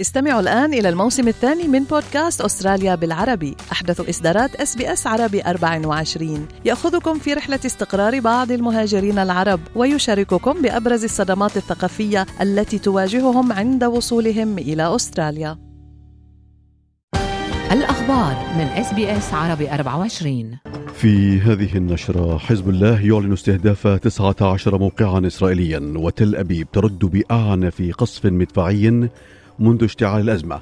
استمعوا الآن إلى الموسم الثاني من بودكاست أستراليا بالعربي. أحدث إصدارات إس بي إس عربي 24 يأخذكم في رحلة استقرار بعض المهاجرين العرب ويشارككم بأبرز الصدمات الثقافية التي تواجههم عند وصولهم إلى أستراليا. الأخبار من إس بي إس عربي 24 في هذه النشرة حزب الله يعلن استهداف 19 موقعا إسرائيليا وتل أبيب ترد بأعنف قصف مدفعي منذ اشتعال الأزمة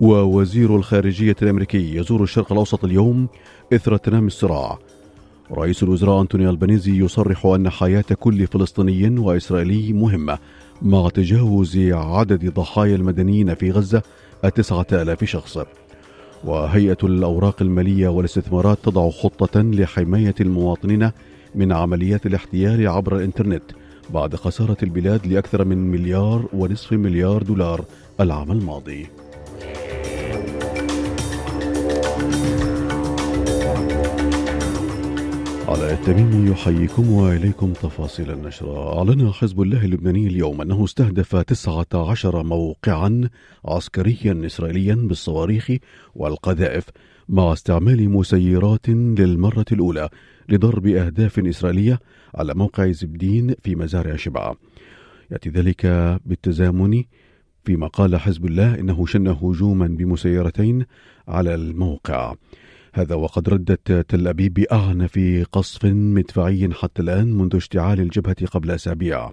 ووزير الخارجية الأمريكي يزور الشرق الأوسط اليوم إثر تنامي الصراع. رئيس الوزراء أنتوني ألبانيزي يصرح أن حياة كل فلسطيني وإسرائيلي مهمة مع تجاوز عدد ضحايا المدنيين في غزة التسعة آلاف شخص. وهيئة الأوراق المالية والاستثمارات تضع خطة لحماية المواطنين من عمليات الاحتيال عبر الإنترنت. بعد خسارة البلاد لأكثر من مليار ونصف مليار دولار العام الماضي. على التميم يحييكم وإليكم تفاصيل النشرة. أعلن حزب الله اللبناني اليوم أنه استهدف 19 موقعا عسكريا إسرائيليا بالصواريخ والقذائف مع استعمال مسيرات للمرة الأولى لضرب أهداف إسرائيلية على موقع زبدين في مزارع شبعة. يأتي ذلك بالتزامن فيما قال حزب الله إنه شن هجوما بمسيرتين على الموقع. هذا وقد ردت تل أبيب بأعنف قصف مدفعي حتى الآن منذ اشتعال الجبهة قبل أسابيع.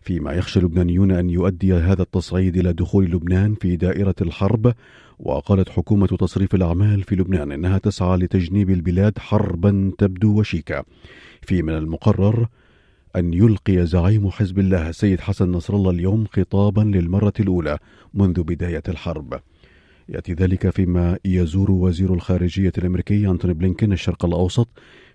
فيما يخشى اللبنانيون أن يؤدي هذا التصعيد إلى دخول لبنان في دائرة الحرب وقالت حكومة تصريف الأعمال في لبنان إنها تسعى لتجنيب البلاد حربا تبدو وشيكة في من المقرر أن يلقي زعيم حزب الله السيد حسن نصر الله اليوم خطابا للمرة الأولى منذ بداية الحرب. يأتي ذلك فيما يزور وزير الخارجية الأمريكي أنتوني بلينكين الشرق الأوسط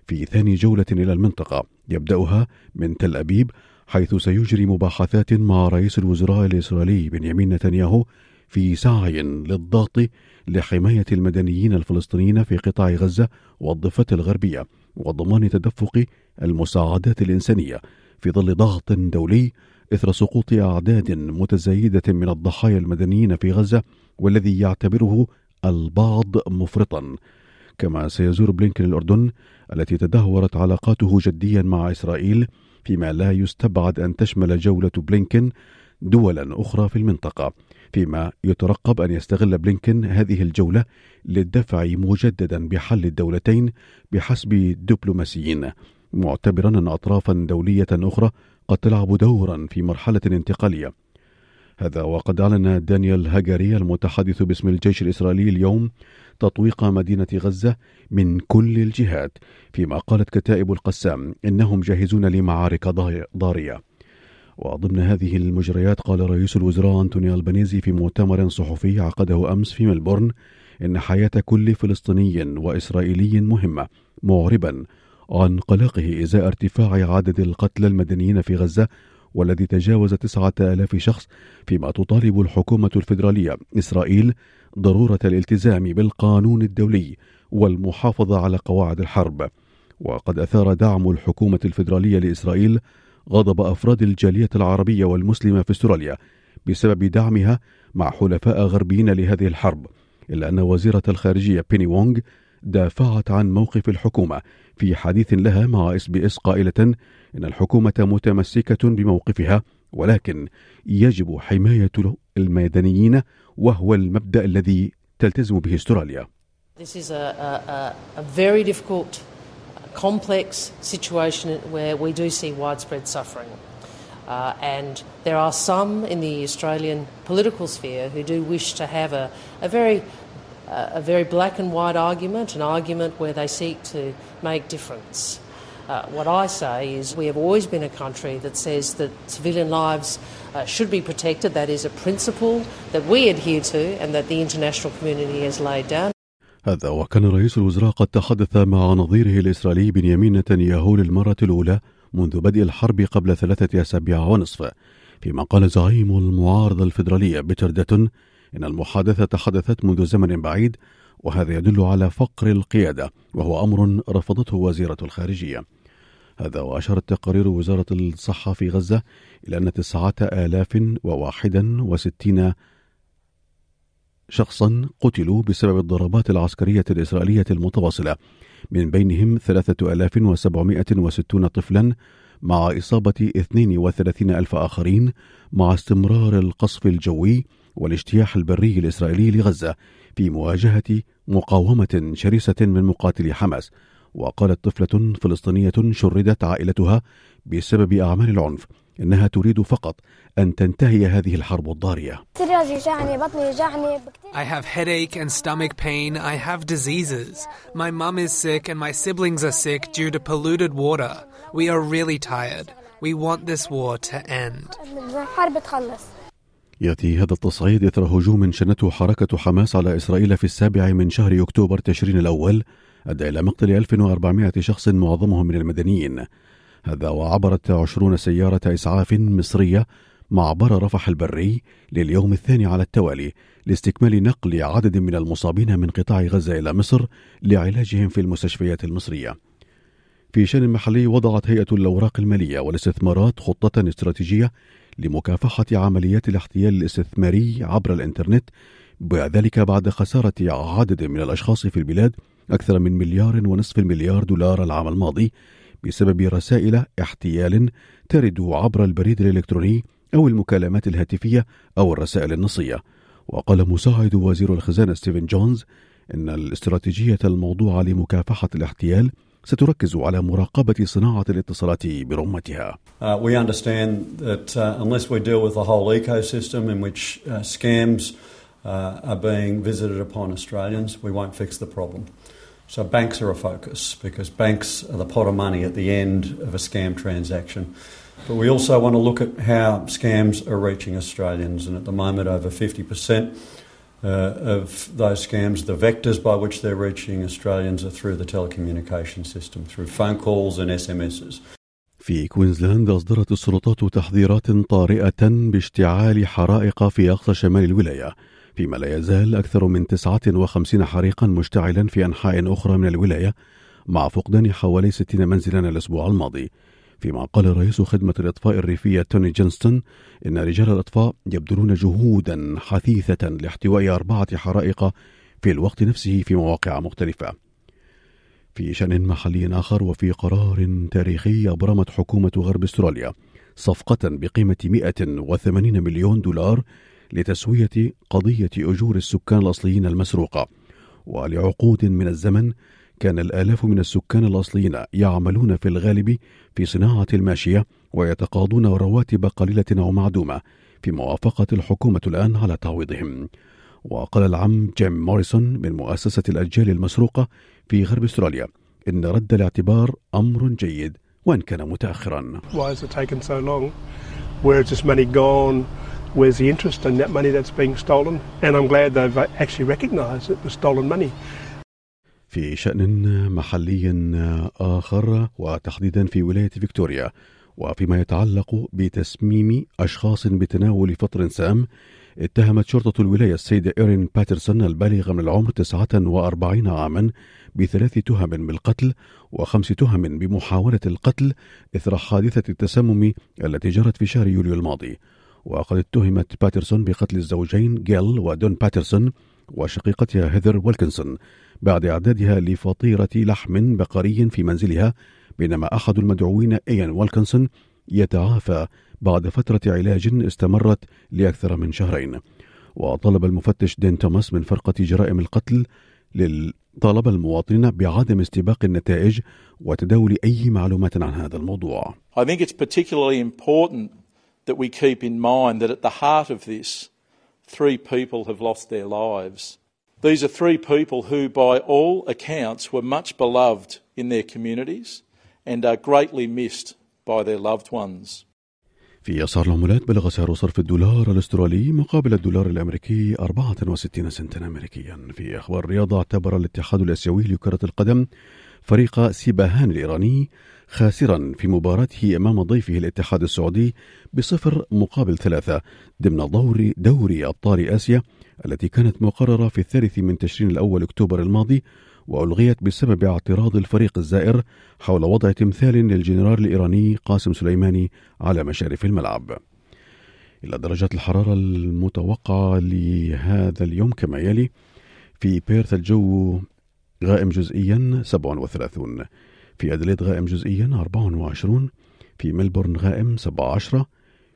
في ثاني جولة إلى المنطقة. يبدأها من تل أبيب حيث سيجري مباحثات مع رئيس الوزراء الإسرائيلي بنيامين نتنياهو في سعي للضغط لحماية المدنيين الفلسطينيين في قطاع غزة والضفة الغربية وضمان تدفق المساعدات الإنسانية في ظل ضغط دولي إثر سقوط أعداد متزايدة من الضحايا المدنيين في غزة والذي يعتبره البعض مفرطا. كما سيزور بلينكن الأردن التي تدهورت علاقاته جديا مع إسرائيل فيما لا يستبعد أن تشمل جولة بلينكن دولا أخرى في المنطقة. فيما يترقب أن يستغل بلينكن هذه الجولة للدفع مجددا بحل الدولتين بحسب دبلوماسيين معتبرا أن أطرافا دولية أخرى قد تلعب دورا في مرحلة انتقالية. هذا وقد أعلن دانيال هاجاري المتحدث باسم الجيش الإسرائيلي اليوم تطويق مدينة غزة من كل الجهات فيما قالت كتائب القسام إنهم جاهزون لمعارك ضارية. وضمن هذه المجريات قال رئيس الوزراء أنتوني ألبانيزي في مؤتمر صحفي عقده أمس في ملبورن إن حياة كل فلسطيني وإسرائيلي مهمة معربا. عن قلقه إزاء ارتفاع عدد القتلى المدنيين في غزة والذي تجاوز تسعة آلاف شخص فيما تطالب الحكومة الفيدرالية إسرائيل ضرورة الالتزام بالقانون الدولي والمحافظة على قواعد الحرب. وقد أثار دعم الحكومة الفيدرالية لإسرائيل غضب أفراد الجالية العربية والمسلمة في أستراليا بسبب دعمها مع حلفاء غربيين لهذه الحرب إلا أن وزيرة الخارجية بيني وونغ دافعت عن موقف الحكومة في حديث لها مع SBS قائلة إن الحكومة متمسكة بموقفها ولكن يجب حماية المدنيين وهو المبدأ الذي تلتزم به استراليا. This is a, a, a very difficult, complex situation where we do see widespread suffering. Uh, and there are some in the Australian political sphere who do wish to have a, a very a very black and white argument, an argument where they seek to make difference. Uh, what I say is we have always been a country that says that civilian lives uh, should be protected. That is a principle that we adhere to and that the international community has laid down. هذا وكان رئيس الوزراء قد تحدث مع نظيره الإسرائيلي بنيامين نتنياهو للمرة الأولى منذ بدء الحرب قبل ثلاثة أسابيع ونصف فيما قال زعيم المعارضة الفيدرالية بيتر داتون إن المحادثة حدثت منذ زمن بعيد وهذا يدل على فقر القيادة وهو أمر رفضته وزيرة الخارجية. هذا وأشارت تقارير وزارة الصحة في غزة إلى أن تسعة آلاف وواحدا وستين شخصا قتلوا بسبب الضربات العسكرية الإسرائيلية المتواصلة. من بينهم 3760 طفلا مع إصابة 32 ألف آخرين مع استمرار القصف الجوي والاجتياح البري الإسرائيلي لغزة في مواجهة مقاومة شرسة من مقاتلي حماس وقالت طفلة فلسطينية شردت عائلتها بسبب أعمال العنف إنها تريد فقط أن تنتهي هذه الحرب الضارية I have headache and stomach pain. I have diseases. My mum is sick and my siblings are sick due to polluted water. We are really tired. We want this war to end. يأتي هذا التصعيد إثر هجوم شنته حركة حماس على إسرائيل في السابع من شهر أكتوبر تشرين الأول أدى إلى مقتل 1400 شخص معظمهم من المدنيين هذا وعبرت عشرون سيارة إسعاف مصرية معبر رفح البري لليوم الثاني على التوالي لاستكمال نقل عدد من المصابين من قطاع غزة إلى مصر لعلاجهم في المستشفيات المصرية. في شأن محلي وضعت هيئة الأوراق المالية والاستثمارات خطة استراتيجية لمكافحة عمليات الاحتيال الاستثماري عبر الإنترنت وذلك بعد خسارة عدد من الأشخاص في البلاد أكثر من مليار ونصف المليار دولار العام الماضي بسبب رسائل احتيال ترد عبر البريد الإلكتروني أو المكالمات الهاتفية أو الرسائل النصية. وقال مساعد وزير الخزانة ستيفن جونز إن الاستراتيجية الموضوعة لمكافحة الاحتيال ستركز على مراقبة صناعة الاتصالات برمتها. Uh, we understand that uh, unless we deal with the whole ecosystem in which uh, scams uh, are being visited upon Australians, we won't fix the problem. So banks are a focus because banks are the pot of money at the end of a scam transaction. But we also want to look at how scams are reaching Australians, and at the moment, over 50% uh, of those scams, the vectors by which they're reaching Australians are through the telecommunication system, through phone calls and SMSs. في كوينزلاند أصدرت السلطات تحذيرات طارئة باشتعال حرائق في أقصى شمال الولاية فيما لا يزال أكثر من 59 حريقا مشتعلا في أنحاء أخرى من الولاية مع فقدان حوالي 60 منزلا الأسبوع الماضي فيما قال رئيس خدمة الإطفاء الريفية توني جينستون إن رجال الإطفاء يبذلون جهودا حثيثة لاحتواء أربعة حرائق في الوقت نفسه في مواقع مختلفة. في شأن محلي آخر وفي قرار تاريخي أبرمت حكومة غرب أستراليا صفقة بقيمة 180 مليون دولار لتسوية قضية أجور السكان الأصليين المسروقة. ولعقود من الزمن كان الآلاف من السكان الأصليين يعملون في الغالب في صناعة الماشية ويتقاضون رواتب قليلة أو معدومة في موافقة الحكومة الآن على تعويضهم وقال العم جيم موريسون من مؤسسة الأجيال المسروقة في غرب أستراليا إن رد الاعتبار أمر جيد وإن كان متأخرا Why has it taken so long? Where is this money gone? Where's the interest in that money that's being stolen? And I'm glad they've actually recognised it was stolen money. في شأن محلي آخر وتحديدا في ولاية فيكتوريا وفيما يتعلق بتسميم أشخاص بتناول فطر سام اتهمت شرطة الولاية السيدة إيرين باترسون البالغة من العمر 49 عاما بثلاث تهم بالقتل وخمس تهم بمحاولة القتل إثر حادثة التسمم التي جرت في شهر يوليو الماضي. وقد اتهمت باترسون بقتل الزوجين جيل ودون باترسون وشقيقتها هيذر ويلكنسون بعد إعدادها لفطيرة لحم بقري في منزلها بينما أحد المدعوين إيان ويلكنسون يتعافى بعد فترة علاج استمرت لأكثر من شهرين وطلب المفتش دين توماس من فرقة جرائم القتل طالب المواطنين بعدم استباق النتائج وتداول أي معلومات عن هذا الموضوع. I think it's particularly important that we keep in mind that at the heart of this, three people have lost their lives. These are three people who, by all accounts, were much beloved in their communities and are greatly missed by their loved ones. في أسعار العملات بلغ سعر صرف الدولار الأسترالي مقابل الدولار الأمريكي 64 سنتا أمريكيا في أخبار الرياضة اعتبر الاتحاد الآسيوي لكرة القدم فريق سيباهان الإيراني خاسرا في مباراته أمام ضيفه الاتحاد السعودي بصفر مقابل ثلاثة ضمن دوري, دوري أبطال آسيا التي كانت مقررة في الثالث من تشرين الأول أكتوبر الماضي وألغيت بسبب اعتراض الفريق الزائر حول وضع تمثال للجنرال الإيراني قاسم سليماني على مشارف الملعب. إلى درجات الحرارة المتوقعة لهذا اليوم كما يلي في بيرث الجو غائم جزئيا 37 في أدليد غائم جزئيا 24 في ملبورن غائم 17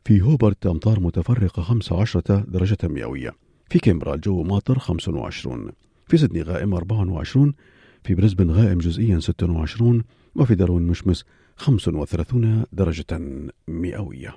في هوبرت أمطار متفرقة 15 درجة مئوية. في كامبرا الجو ماطر 25 في سيدني غائم 24 في بريسبن غائم جزئيا 26 وفي داروين مشمس 35 درجة مئوية.